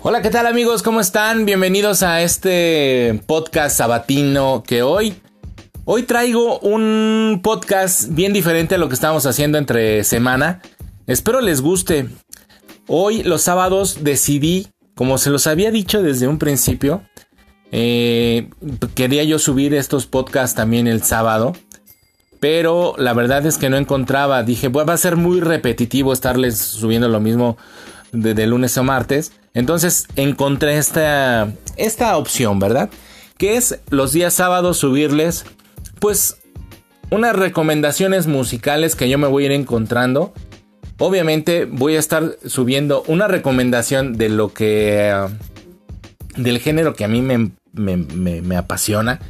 Hola, ¿qué tal amigos? ¿Cómo están? Bienvenidos a este podcast sabatino que hoy... Hoy traigo un podcast bien diferente a lo que estamos haciendo entre semana. Espero les guste. Hoy los sábados decidí, como se los había dicho desde un principio, eh, quería yo subir estos podcasts también el sábado. Pero la verdad es que no encontraba. Dije, va a ser muy repetitivo estarles subiendo lo mismo de, lunes a martes. Entonces encontré esta, esta opción, ¿verdad? Que es los días sábados subirles, pues, unas recomendaciones musicales que yo me voy a ir encontrando. Obviamente voy a estar subiendo una recomendación de lo que... del género que a mí me, me, apasiona,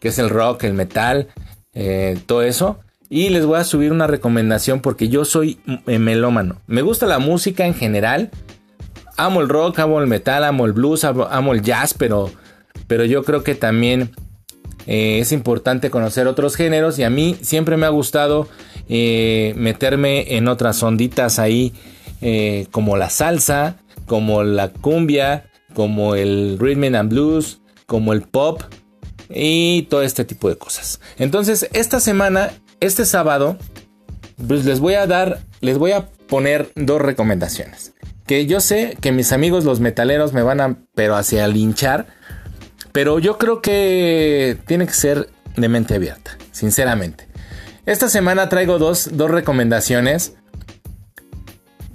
que es el rock, el metal, eh, todo eso. Y les voy a subir una recomendación porque yo soy eh, melómano. Me gusta la música en general. Amo el rock, amo el metal, amo el blues, amo, el jazz, pero, pero yo creo que también eh, es importante conocer otros géneros y a mí siempre me ha gustado eh, meterme en otras onditas ahí como la salsa, como la cumbia, como el rhythm and blues, como el pop y todo este tipo de cosas. Entonces esta semana este sábado, pues les voy a dar, les voy a poner dos recomendaciones. Que yo sé que mis amigos los metaleros me van a, pero hacia linchar. Pero yo creo que tiene que ser de mente abierta, sinceramente. Esta semana traigo dos, dos recomendaciones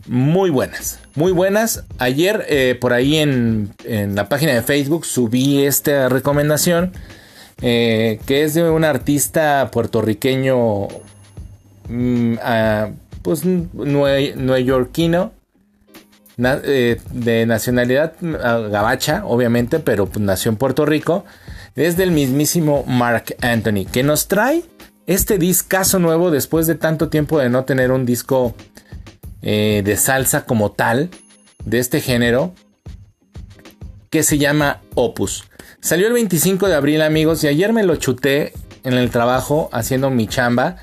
muy buenas. Muy buenas. Ayer eh, por ahí en, en, la página de Facebook subí esta recomendación. Eh, que es de un artista puertorriqueño, mm, ah, pues neoyorquino, eh, de nacionalidad ah, gabacha, obviamente, pero pues, nació en Puerto Rico, es del mismísimo Mark Anthony, que nos trae este discazo nuevo después de tanto tiempo de no tener un disco eh, de salsa como tal, de este género, que se llama Opus. Salió el 25 de abril, amigos, y ayer me lo chuté en el trabajo haciendo mi chamba.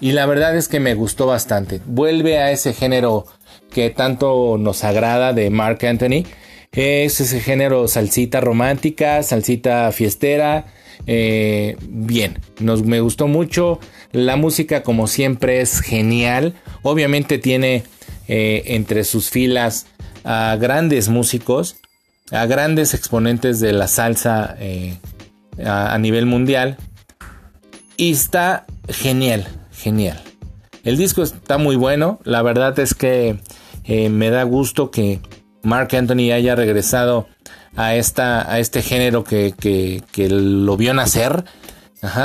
Y la verdad es que me gustó bastante. Vuelve a ese género que tanto nos agrada de Mark Anthony. Es ese género salsita romántica, salsita fiestera. Eh, bien, nos, me gustó mucho. La música como siempre es genial. Obviamente tiene eh, entre sus filas a grandes músicos a grandes exponentes de la salsa eh, a, nivel mundial. Y está genial, genial. El disco está muy bueno. La verdad es que eh, me da gusto que Mark Anthony haya regresado a, esta, a este género que, lo vio nacer.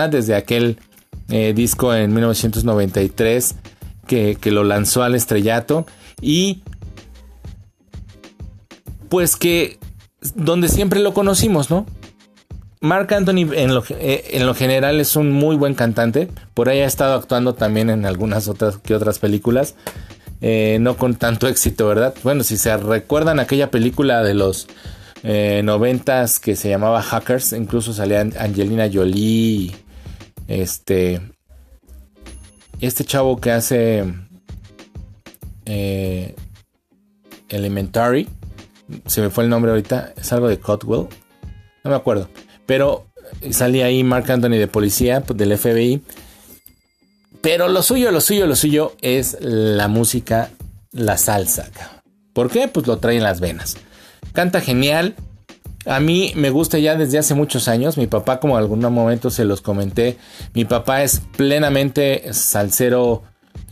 desde aquel eh, disco en 1993 que, que lo lanzó al estrellato. Y pues que donde siempre lo conocimos, ¿no? Mark Anthony en lo, eh, en lo, general es un muy buen cantante. Por ahí ha estado actuando también en algunas otras que otras películas. Eh, no con tanto éxito, ¿verdad? Bueno, si se recuerdan aquella película de los eh, noventas que se llamaba Hackers, incluso salía Angelina Jolie. Este. Este chavo que hace. Elementary se me fue el nombre ahorita, es algo de Cotwell, no me acuerdo, pero salía ahí Mark Anthony de policía pues, del FBI. Pero lo suyo, lo suyo, lo suyo es la música, la salsa. ¿Por qué? Pues lo trae en las venas. Canta genial. A mí me gusta ya desde hace muchos años. Mi papá, como en algún momento se los comenté, mi papá es plenamente salsero,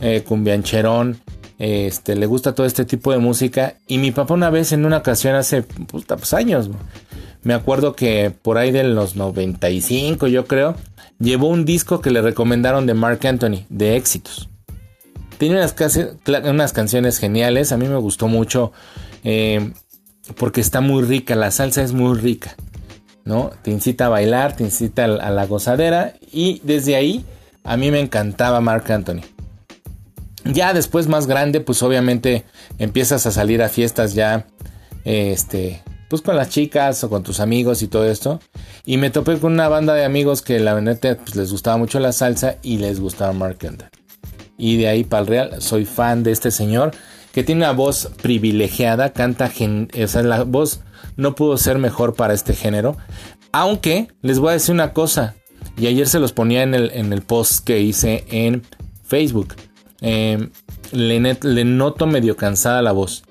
eh, cumbiancherón, este, le gusta todo este tipo de música. Y mi papá una vez en una ocasión hace pues, años, me acuerdo que por ahí de los 95 yo creo, llevó un disco que le recomendaron de Mark Anthony, de éxitos. Tiene unas, unas canciones geniales, a mí me gustó mucho eh, porque está muy rica, la salsa es muy rica, ¿no? Te incita a bailar, te incita a la gozadera y desde ahí a mí me encantaba Mark Anthony. Ya después más grande, pues obviamente empiezas a salir a fiestas ya, este, pues con las chicas o con tus amigos y todo esto. Y me topé con una banda de amigos que la verdad pues, les gustaba mucho la salsa y les gustaba Mark Anthony. Y de ahí para el real, soy fan de este señor que tiene una voz privilegiada, canta, gen o sea, la voz no pudo ser mejor para este género. Aunque les voy a decir una cosa, y ayer se los ponía en el, en el post que hice en Facebook. Em, le, noto medio cansada la voz.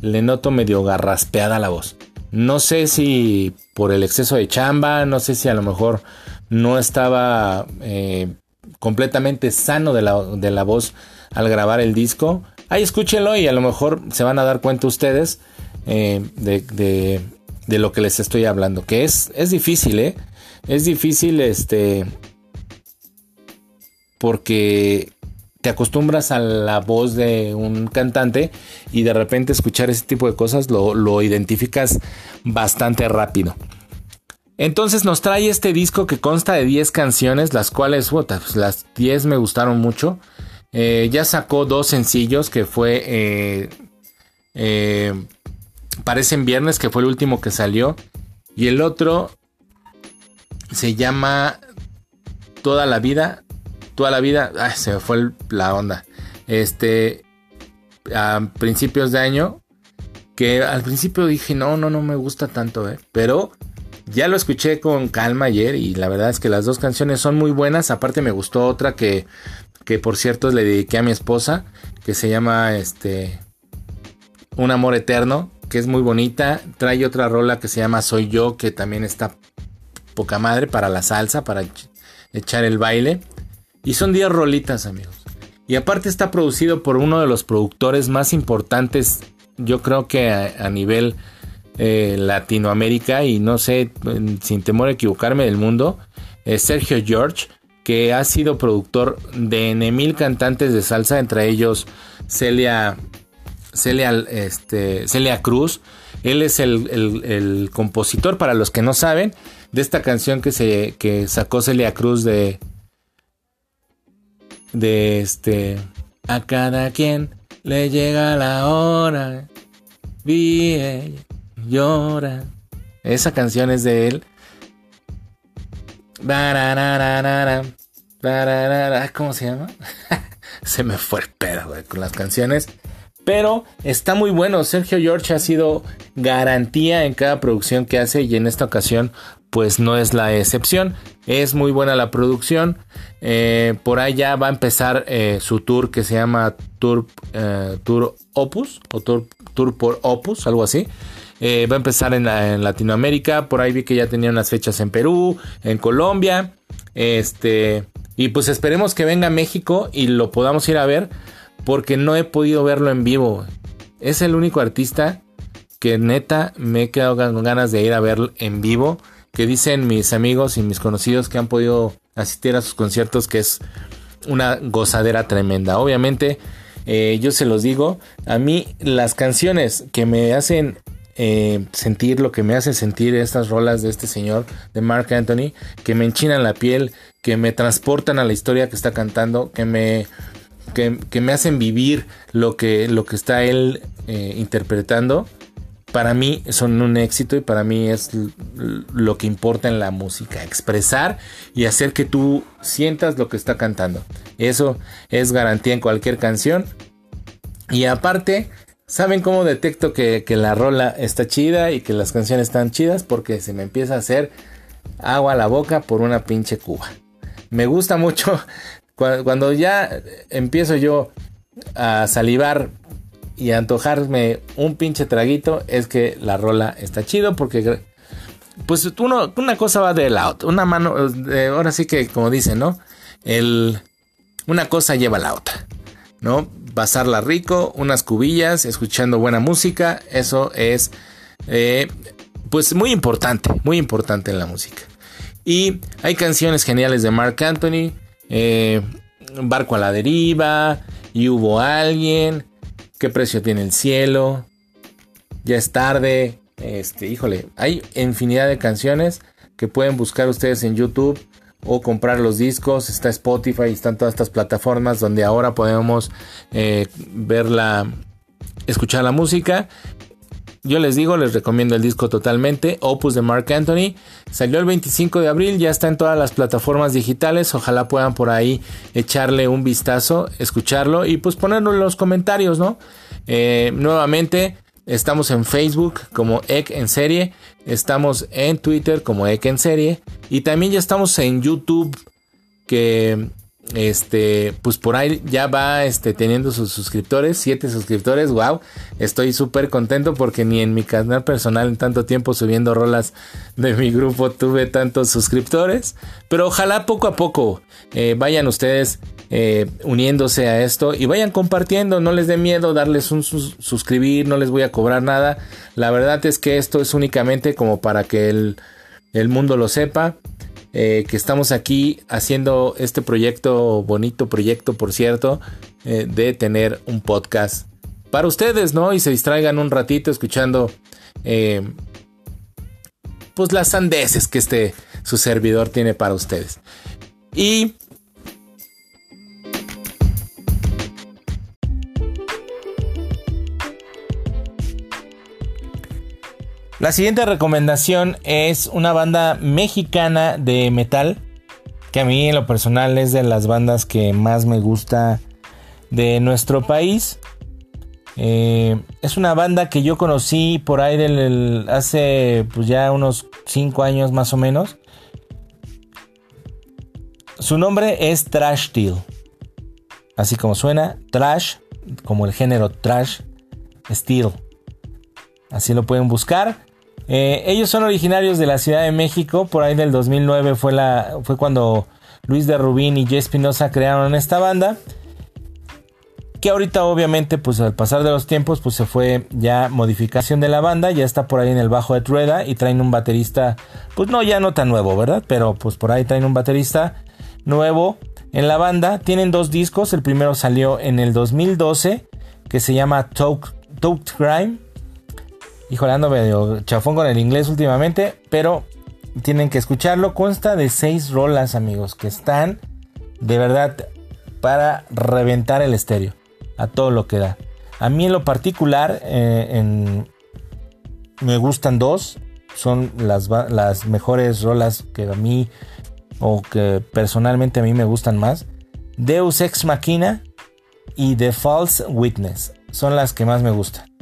Le noto medio garraspeada la voz. No sé si por el exceso de chamba, no sé si a lo mejor no estaba eh, completamente sano de la, de la, voz al grabar el disco. Ahí escúchenlo y a lo mejor se van a dar cuenta ustedes eh, de, de, lo que les estoy hablando. Que es, es difícil, ¿eh? Es difícil este... Porque te acostumbras a la voz de un cantante y de repente escuchar ese tipo de cosas lo, identificas bastante rápido. Entonces nos trae este disco que consta de 10 canciones, las cuales, pues las 10 me gustaron mucho. Eh, ya sacó dos sencillos que fue eh, eh, Parecen Viernes, que fue el último que salió. Y el otro se llama Toda la vida toda la vida, ay, se me fue la onda. Este, a principios de año, que al principio dije, no, no, no me gusta tanto, ¿eh? Pero ya lo escuché con calma ayer y la verdad es que las dos canciones son muy buenas. Aparte me gustó otra que, que por cierto le dediqué a mi esposa, que se llama, este, Un Amor Eterno, que es muy bonita. Trae otra rola que se llama Soy Yo, que también está poca madre para la salsa, para echar el baile. Y son 10 rolitas, amigos. Y aparte está producido por uno de los productores más importantes, yo creo que a, nivel eh, Latinoamérica y no sé, sin temor a equivocarme del mundo, Sergio George, que ha sido productor de N mil cantantes de salsa, entre ellos Celia, Celia, este, Cruz. Él es el, el, compositor, para los que no saben, de esta canción que, se, que sacó Celia Cruz de de este a cada quien le llega la hora. Vi llora. Esa canción es de él. ¿cómo se llama? se me fue el pedo con las canciones. Pero está muy bueno. Sergio George ha sido garantía en cada producción que hace y en esta ocasión pues no es la excepción. Es muy buena la producción. Eh, por allá va a empezar eh, su tour que se llama Tour, eh, tour Opus o tour, tour, por Opus, algo así. va a empezar en, en, Latinoamérica. Por ahí vi que ya tenía unas fechas en Perú, en Colombia. Este, y pues esperemos que venga a México y lo podamos ir a ver. Porque no he podido verlo en vivo. Es el único artista que neta me he quedado con ganas de ir a ver en vivo que dicen mis amigos y mis conocidos que han podido asistir a sus conciertos que es una gozadera tremenda. Obviamente, eh, yo se los digo, a mí las canciones que me hacen eh, sentir lo que me hacen sentir estas rolas de este señor, de Mark Anthony, que me enchinan la piel, que me transportan a la historia que está cantando, que me, que, me hacen vivir lo que, lo que está él eh, interpretando para mí son un éxito y para mí es lo que importa en la música, expresar y hacer que tú sientas lo que está cantando. Eso es garantía en cualquier canción. Y aparte, ¿saben cómo detecto que, la rola está chida y que las canciones están chidas? Porque se me empieza a hacer agua a la boca por una pinche cuba. Me gusta mucho cuando ya empiezo yo a salivar y antojarme un pinche traguito es que la rola está chido porque pues uno, una cosa va de la otra, una mano, ahora sí que como dicen, ¿no? El, una cosa lleva a la otra, ¿no? Pasarla rico, unas cubillas, escuchando buena música, eso es eh, pues muy importante, muy importante en la música. Y hay canciones geniales de Mark Anthony, eh, Barco a la deriva, y hubo alguien, qué precio tiene el cielo, ya es tarde, este, híjole, hay infinidad de canciones que pueden buscar ustedes en YouTube o comprar los discos, está Spotify, están todas estas plataformas donde ahora podemos eh, ver la, escuchar la música. Yo les digo, les recomiendo el disco totalmente, Opus de Mark Anthony. Salió el 25 de abril, ya está en todas las plataformas digitales. Ojalá puedan por ahí echarle un vistazo, escucharlo y pues ponerlo en los comentarios, ¿no? Eh, nuevamente, Estamos en Facebook como Ek en serie. Estamos en Twitter como Ek en serie. Y también ya estamos en YouTube. Que este, pues por ahí ya va este, teniendo sus suscriptores, siete suscriptores, wow, estoy súper contento porque ni en mi canal personal en tanto tiempo subiendo rolas de mi grupo tuve tantos suscriptores, pero ojalá poco a poco eh, vayan ustedes eh, uniéndose a esto y vayan compartiendo, no les dé miedo darles un suscribir, no les voy a cobrar nada, la verdad es que esto es únicamente como para que el, el mundo lo sepa. Eh, que estamos aquí haciendo este proyecto, bonito proyecto por cierto, eh, de tener un podcast para ustedes, ¿no? Y se distraigan un ratito escuchando eh, pues las sandeces que este su servidor tiene para ustedes. Y La siguiente recomendación es una banda mexicana de metal, que a mí en lo personal es de las bandas que más me gusta de nuestro país. Eh, es una banda que yo conocí por ahí del, hace pues ya unos 5 años más o menos. Su nombre es Trash Steel. Así como suena, trash, como el género trash, steel. Así lo pueden buscar. Eh, ellos son originarios de la Ciudad de México, por ahí del 2009 fue, la, fue cuando Luis de Rubín y Jay Espinosa crearon esta banda. Que ahorita obviamente pues al pasar de los tiempos pues se fue ya modificación de la banda, ya está por ahí en el bajo de Trueda y traen un baterista, pues no ya no tan nuevo, ¿verdad? Pero pues por ahí traen un baterista nuevo en la banda. Tienen dos discos, el primero salió en el 2012 que se llama Talk Crime Híjole, ando medio chafón con el inglés últimamente, pero tienen que escucharlo. Consta de seis rolas, amigos, que están de verdad para reventar el estéreo a todo lo que da. A mí en lo particular eh, me gustan dos, son las, las mejores rolas que a mí o que personalmente a mí me gustan más. Deus Ex Machina y The False Witness son las que más me gustan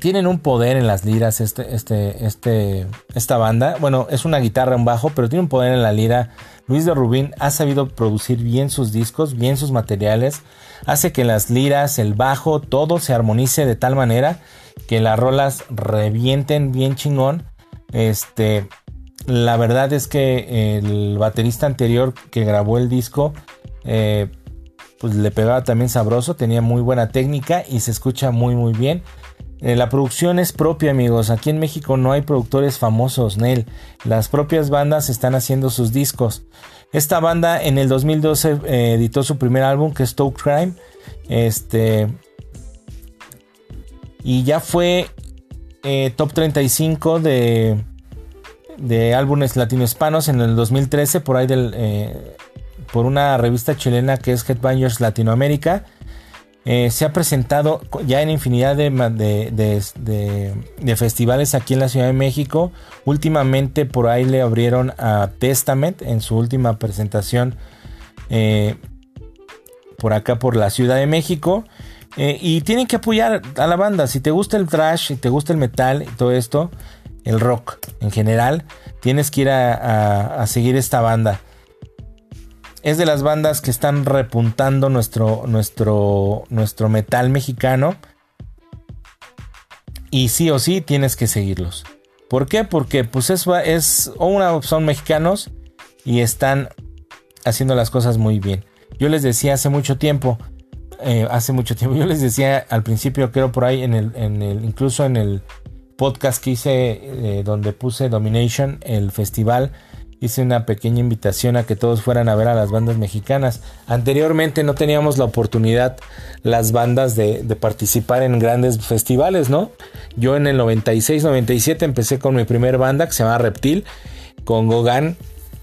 tienen un poder en las liras este, este, este, esta banda. Bueno, es una guitarra, un bajo, pero tiene un poder en la lira. Luis de Rubín ha sabido producir bien sus discos, bien sus materiales. Hace que las liras, el bajo, todo se armonice de tal manera que las rolas revienten bien chingón. Este, la verdad es que el baterista anterior que grabó el disco, eh, pues le pegaba también sabroso, tenía muy buena técnica y se escucha muy muy bien. Eh, la producción es propia, amigos. Aquí en México no hay productores famosos, Nel. Las propias bandas están haciendo sus discos. Esta banda en el 2012 eh, editó su primer álbum, que es Stoke Crime. Este. Y ya fue eh, top 35 de, de álbumes latinohispanos en el 2013, por ahí del, por una revista chilena que es Headbangers Latinoamérica. Eh, se ha presentado ya en infinidad de, festivales aquí en la Ciudad de México. Últimamente por ahí le abrieron a Testament en su última presentación eh, por acá por la Ciudad de México. Eh, y tienen que apoyar a la banda. Si te gusta el trash, si te gusta el metal y todo esto, el rock en general, tienes que ir a seguir esta banda es de las bandas que están repuntando nuestro, nuestro, nuestro metal mexicano. Y sí o sí tienes que seguirlos. ¿Por qué? Porque pues es, es una, son mexicanos y están haciendo las cosas muy bien. Yo les decía hace mucho tiempo, eh, hace mucho tiempo, yo les decía al principio, creo por ahí, en el, en el, incluso en el podcast que hice eh, donde puse Domination, el festival hice una pequeña invitación a que todos fueran a ver a las bandas mexicanas. Anteriormente no teníamos la oportunidad las bandas de, participar en grandes festivales, ¿no? Yo en el 96, 97 empecé con mi primer banda que se llama Reptil, con Gogán,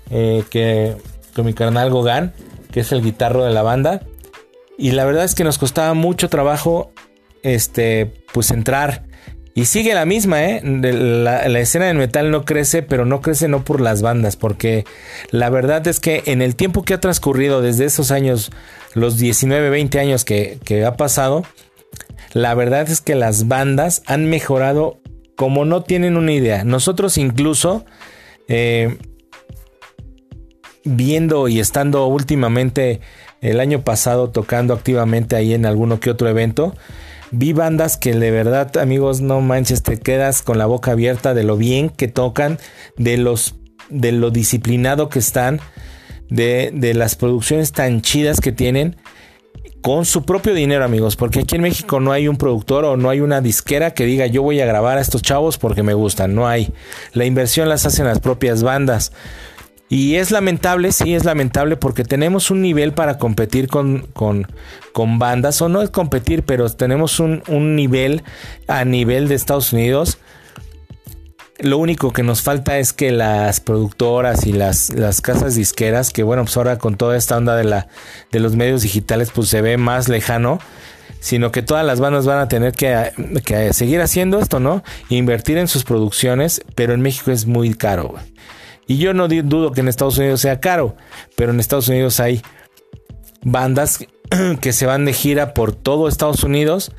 eh, que, con mi carnal Gogán, que es el guitarro de la banda. Y la verdad es que nos costaba mucho trabajo, este, pues entrar y sigue la misma, ¿eh? La, escena del metal no crece, pero no crece no por las bandas, porque la verdad es que en el tiempo que ha transcurrido desde esos años, los 19, 20 años que, ha pasado, la verdad es que las bandas han mejorado como no tienen una idea. Nosotros incluso, eh, viendo y estando últimamente el año pasado tocando activamente ahí en alguno que otro evento, vi bandas que de verdad, amigos, no manches, te quedas con la boca abierta de lo bien que tocan, de los de lo disciplinado que están, de, de las producciones tan chidas que tienen con su propio dinero, amigos, porque aquí en México no hay un productor o no hay una disquera que diga yo voy a grabar a estos chavos porque me gustan, no hay. La inversión las hacen las propias bandas. Y es lamentable, sí, es lamentable porque tenemos un nivel para competir con, con, bandas, o no es competir, pero tenemos un, nivel a nivel de Estados Unidos lo único que nos falta es que las productoras y las, las casas disqueras, que bueno, pues ahora con toda esta onda de, la, de los medios digitales, pues se ve más lejano, sino que todas las bandas van a tener que, que seguir haciendo esto, ¿no? Invertir en sus producciones, pero en México es muy caro. Y yo no dudo que en Estados Unidos sea caro, pero en Estados Unidos hay bandas que se van de gira por todo Estados Unidos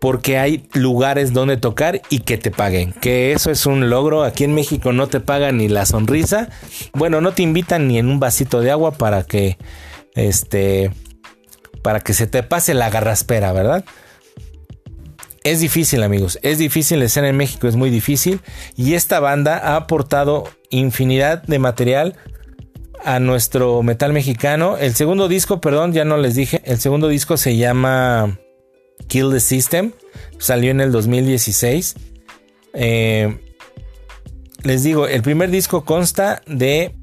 porque hay lugares donde tocar y que te paguen. Que eso es un logro. Aquí en México no te pagan ni la sonrisa. Bueno, no te invitan ni en un vasito de agua para que este para que se te pase la garraspera, ¿verdad? Es difícil, amigos. Es difícil. La escena en México es muy difícil. Y esta banda ha aportado infinidad de material a nuestro metal mexicano. El segundo disco, perdón, ya no les dije. El segundo disco se llama Kill the System. Salió en el 2016. Eh, les digo, el primer disco consta de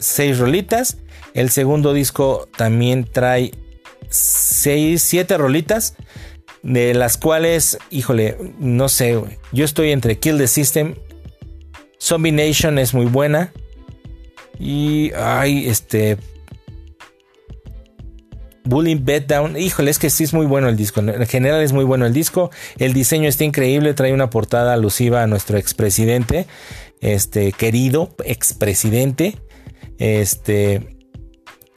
seis rolitas. El segundo disco también trae seis, siete rolitas. De las cuales, híjole, no sé, yo estoy entre Kill the System. Zombie Nation es muy buena. Y, ay, este, Bullying Down, híjole, es que sí es muy bueno el disco. En general es muy bueno el disco. El diseño está increíble, trae una portada alusiva a nuestro expresidente, este querido expresidente. Este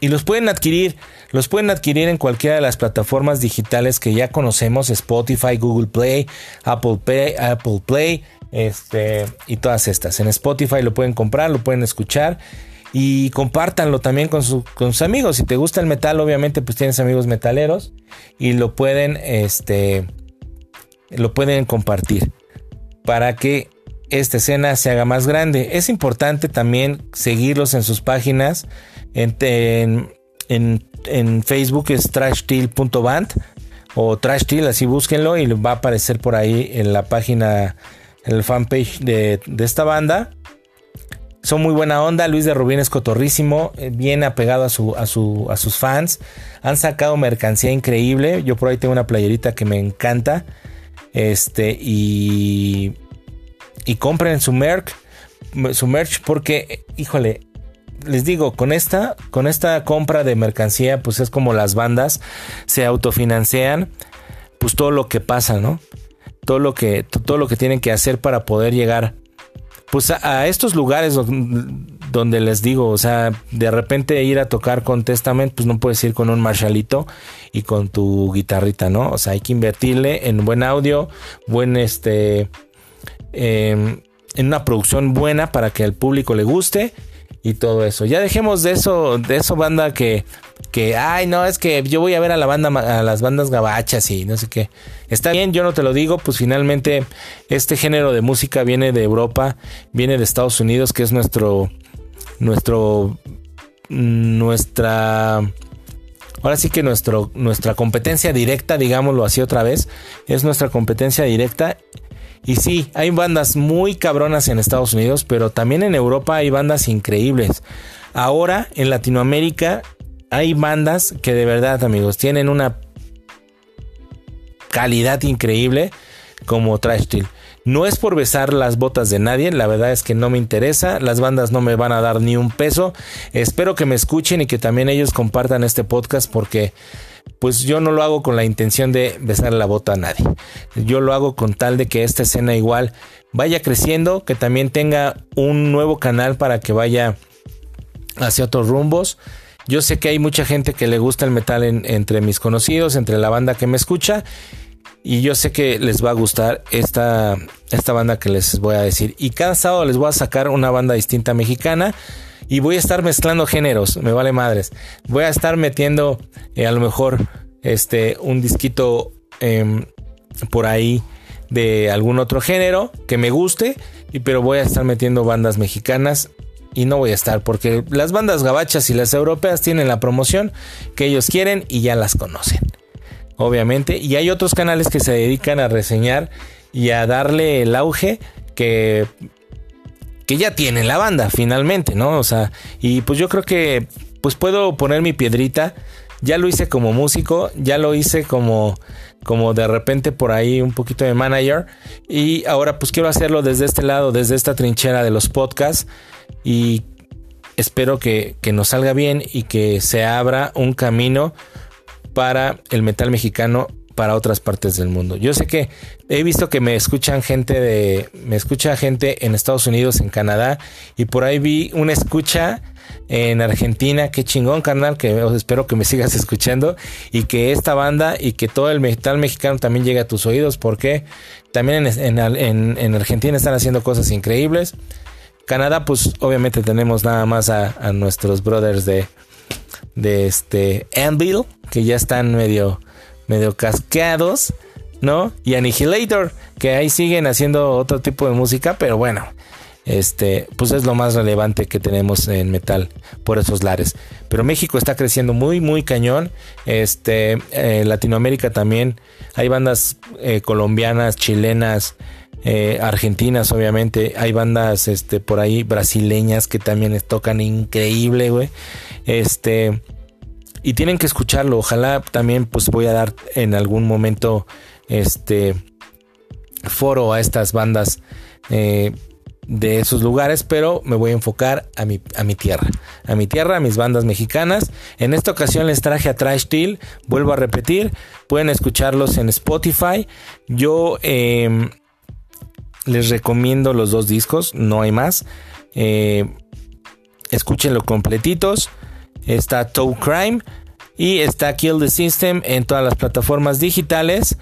y los pueden adquirir, los pueden adquirir en cualquiera de las plataformas digitales que ya conocemos, Spotify, Google Play, Apple Play, Apple Play, este y todas estas. En Spotify lo pueden comprar, lo pueden escuchar y compártanlo también con, sus amigos. Si te gusta el metal, obviamente, pues tienes amigos metaleros y lo pueden, este, lo pueden compartir para que esta escena se haga más grande. Es importante también seguirlos en sus páginas. En, en, en, Facebook es trashtil.band o trashtil, así búsquenlo y va a aparecer por ahí en la página, en el fanpage de, de esta banda. Son muy buena onda. Luis de Rubín es cotorrísimo, eh, bien apegado a, su, a, su, a sus fans. Han sacado mercancía increíble. Yo por ahí tengo una playerita que me encanta. Este, y, y compren su merch, su merch porque, híjole, les digo, con esta, con esta compra de mercancía, pues es como las bandas se autofinancian, pues todo lo que pasa, ¿no? Todo lo que, todo lo que tienen que hacer para poder llegar pues a, estos lugares donde, les digo, o sea, de repente ir a tocar con Testament, pues no puedes ir con un Marshallito y con tu guitarrita, ¿no? O sea, hay que invertirle en buen audio, buen este, em, en una producción buena para que al público le guste y todo eso. Ya dejemos de eso, de eso banda que, que, ay, no, es que yo voy a ver a la banda, a las bandas gabachas y no sé qué. Está bien, yo no te lo digo, pues finalmente este género de música viene de Europa, viene de Estados Unidos, que es nuestro, nuestro, nuestra, ahora sí que nuestro, nuestra competencia directa, digámoslo así otra vez, es nuestra competencia directa y sí, hay bandas muy cabronas en Estados Unidos, pero también en Europa hay bandas increíbles. Ahora en Latinoamérica hay bandas que de verdad, amigos, tienen una calidad increíble como Trash Steel. No es por besar las botas de nadie, la verdad es que no me interesa, las bandas no me van a dar ni un peso. Espero que me escuchen y que también ellos compartan este podcast porque pues yo no lo hago con la intención de besar la bota a nadie. Yo lo hago con tal de que esta escena igual vaya creciendo, que también tenga un nuevo canal para que vaya hacia otros rumbos. Yo sé que hay mucha gente que le gusta el metal entre mis conocidos, entre la banda que me escucha. Y yo sé que les va a gustar esta, esta banda que les voy a decir. Y cada sábado les voy a sacar una banda distinta mexicana. Y voy a estar mezclando géneros, me vale madres. Voy a estar metiendo eh, a lo mejor este, un disquito em, por ahí de algún otro género que me guste. Y, pero voy a estar metiendo bandas mexicanas y no voy a estar porque las bandas gabachas y las europeas tienen la promoción que ellos quieren y ya las conocen. Obviamente, y hay otros canales que se dedican a reseñar y a darle el auge que que ya tienen la banda finalmente, ¿no? O sea, y pues yo creo que pues puedo poner mi piedrita. Ya lo hice como músico, ya lo hice como como de repente por ahí un poquito de manager y ahora pues quiero hacerlo desde este lado, desde esta trinchera de los podcasts y espero que, nos salga bien y que se abra un camino para el metal mexicano para otras partes del mundo. Yo sé que he visto que me escuchan gente de me escucha gente en Estados Unidos, en Canadá y por ahí vi una escucha en Argentina, qué chingón carnal, que espero que me sigas escuchando y que esta banda y que todo el metal mexicano también llegue a tus oídos porque también en, en Argentina están haciendo cosas increíbles. Canadá, pues obviamente tenemos nada más a, nuestros brothers de, de este Anvil, que ya están medio, medio casqueados, ¿no? Y Annihilator, que ahí siguen haciendo otro tipo de música, pero bueno, este, pues es lo más relevante que tenemos en metal por esos lares. Pero México está creciendo muy, muy cañón. Este, eh, Latinoamérica también. Hay bandas eh, colombianas, chilenas, eh, argentinas, obviamente. Hay bandas este, por ahí brasileñas que también tocan increíble, güey. Este. Y tienen que escucharlo. Ojalá también, pues voy a dar en algún momento. Este. Foro a estas bandas. Eh, de esos lugares, pero me voy a enfocar a mi, a mi tierra, a mi tierra, a mis bandas mexicanas. En esta ocasión les traje a Trash Steel, vuelvo a repetir, pueden escucharlos en Spotify. Yo eh, les recomiendo los dos discos, no hay más. Eh, escúchenlo completitos. Está Toe Crime y está Kill the System en todas las plataformas digitales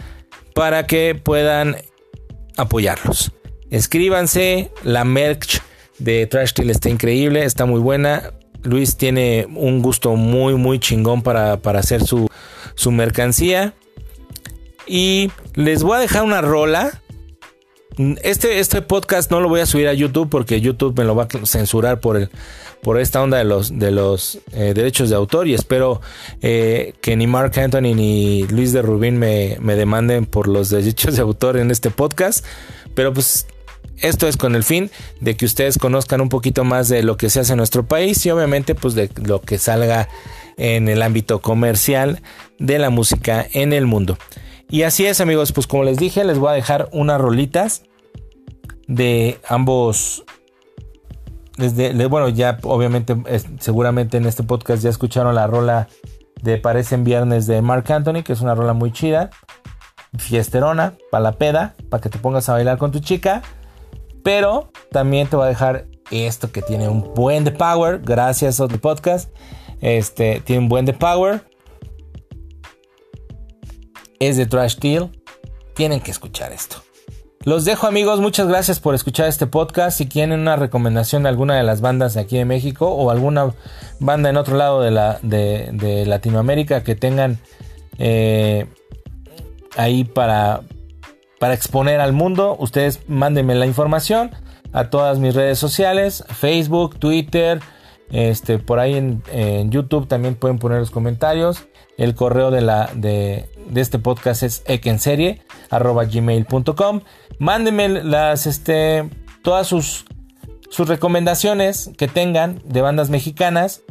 para que puedan apoyarlos. Escríbanse, la merch de Trash Steel está increíble, está muy buena. Luis tiene un gusto muy, muy chingón para, para hacer su, su mercancía. Y les voy a dejar una rola este, este podcast no lo voy a subir a YouTube porque YouTube me lo va a censurar por, el, por esta onda de los, de los eh, derechos de autor y espero eh, que ni Mark Anthony ni Luis de Rubín me, me demanden por los derechos de autor en este podcast. Pero pues esto es con el fin de que ustedes conozcan un poquito más de lo que se hace en nuestro país y obviamente pues de lo que salga en el ámbito comercial de la música en el mundo. Y así es amigos, pues como les dije, les voy a dejar unas rolitas de ambos. Desde, bueno, ya obviamente, seguramente en este podcast ya escucharon la rola de Parecen Viernes de Mark Anthony, que es una rola muy chida, fiesterona, para la peda, para que te pongas a bailar con tu chica. Pero también te voy a dejar esto que tiene un buen de power, gracias a otro podcast. Este tiene un buen de power. Es de Trash Steel. Tienen que escuchar esto. Los dejo amigos, muchas gracias por escuchar este podcast. Si tienen una recomendación de alguna de las bandas de aquí de México o alguna banda en otro lado de, la, de, Latinoamérica que tengan eh, ahí para, para exponer al mundo, ustedes mándenme la información a todas mis redes sociales, Facebook, Twitter, este, por ahí en, YouTube también pueden poner los comentarios. El correo de, la, de, este podcast es ekenserie.gmail.com. Mándenme las, este, todas sus, sus recomendaciones que tengan de bandas mexicanas.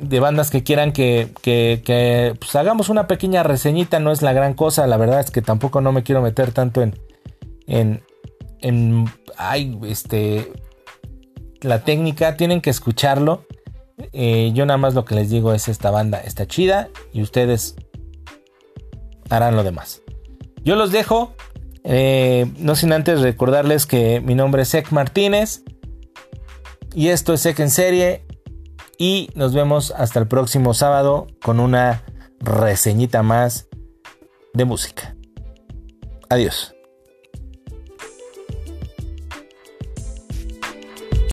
De bandas que quieran que, que, pues, hagamos una pequeña reseñita. No es la gran cosa. La verdad es que tampoco no me quiero meter tanto en... En, en ay, este, la técnica. Tienen que escucharlo eh, yo nada más lo que les digo es esta banda está chida y ustedes harán lo demás. Yo los dejo. Eh, no sin antes recordarles que mi nombre es Ek Martínez. Y esto es Ek en serie. Y nos vemos hasta el próximo sábado con una reseñita más de música. Adiós.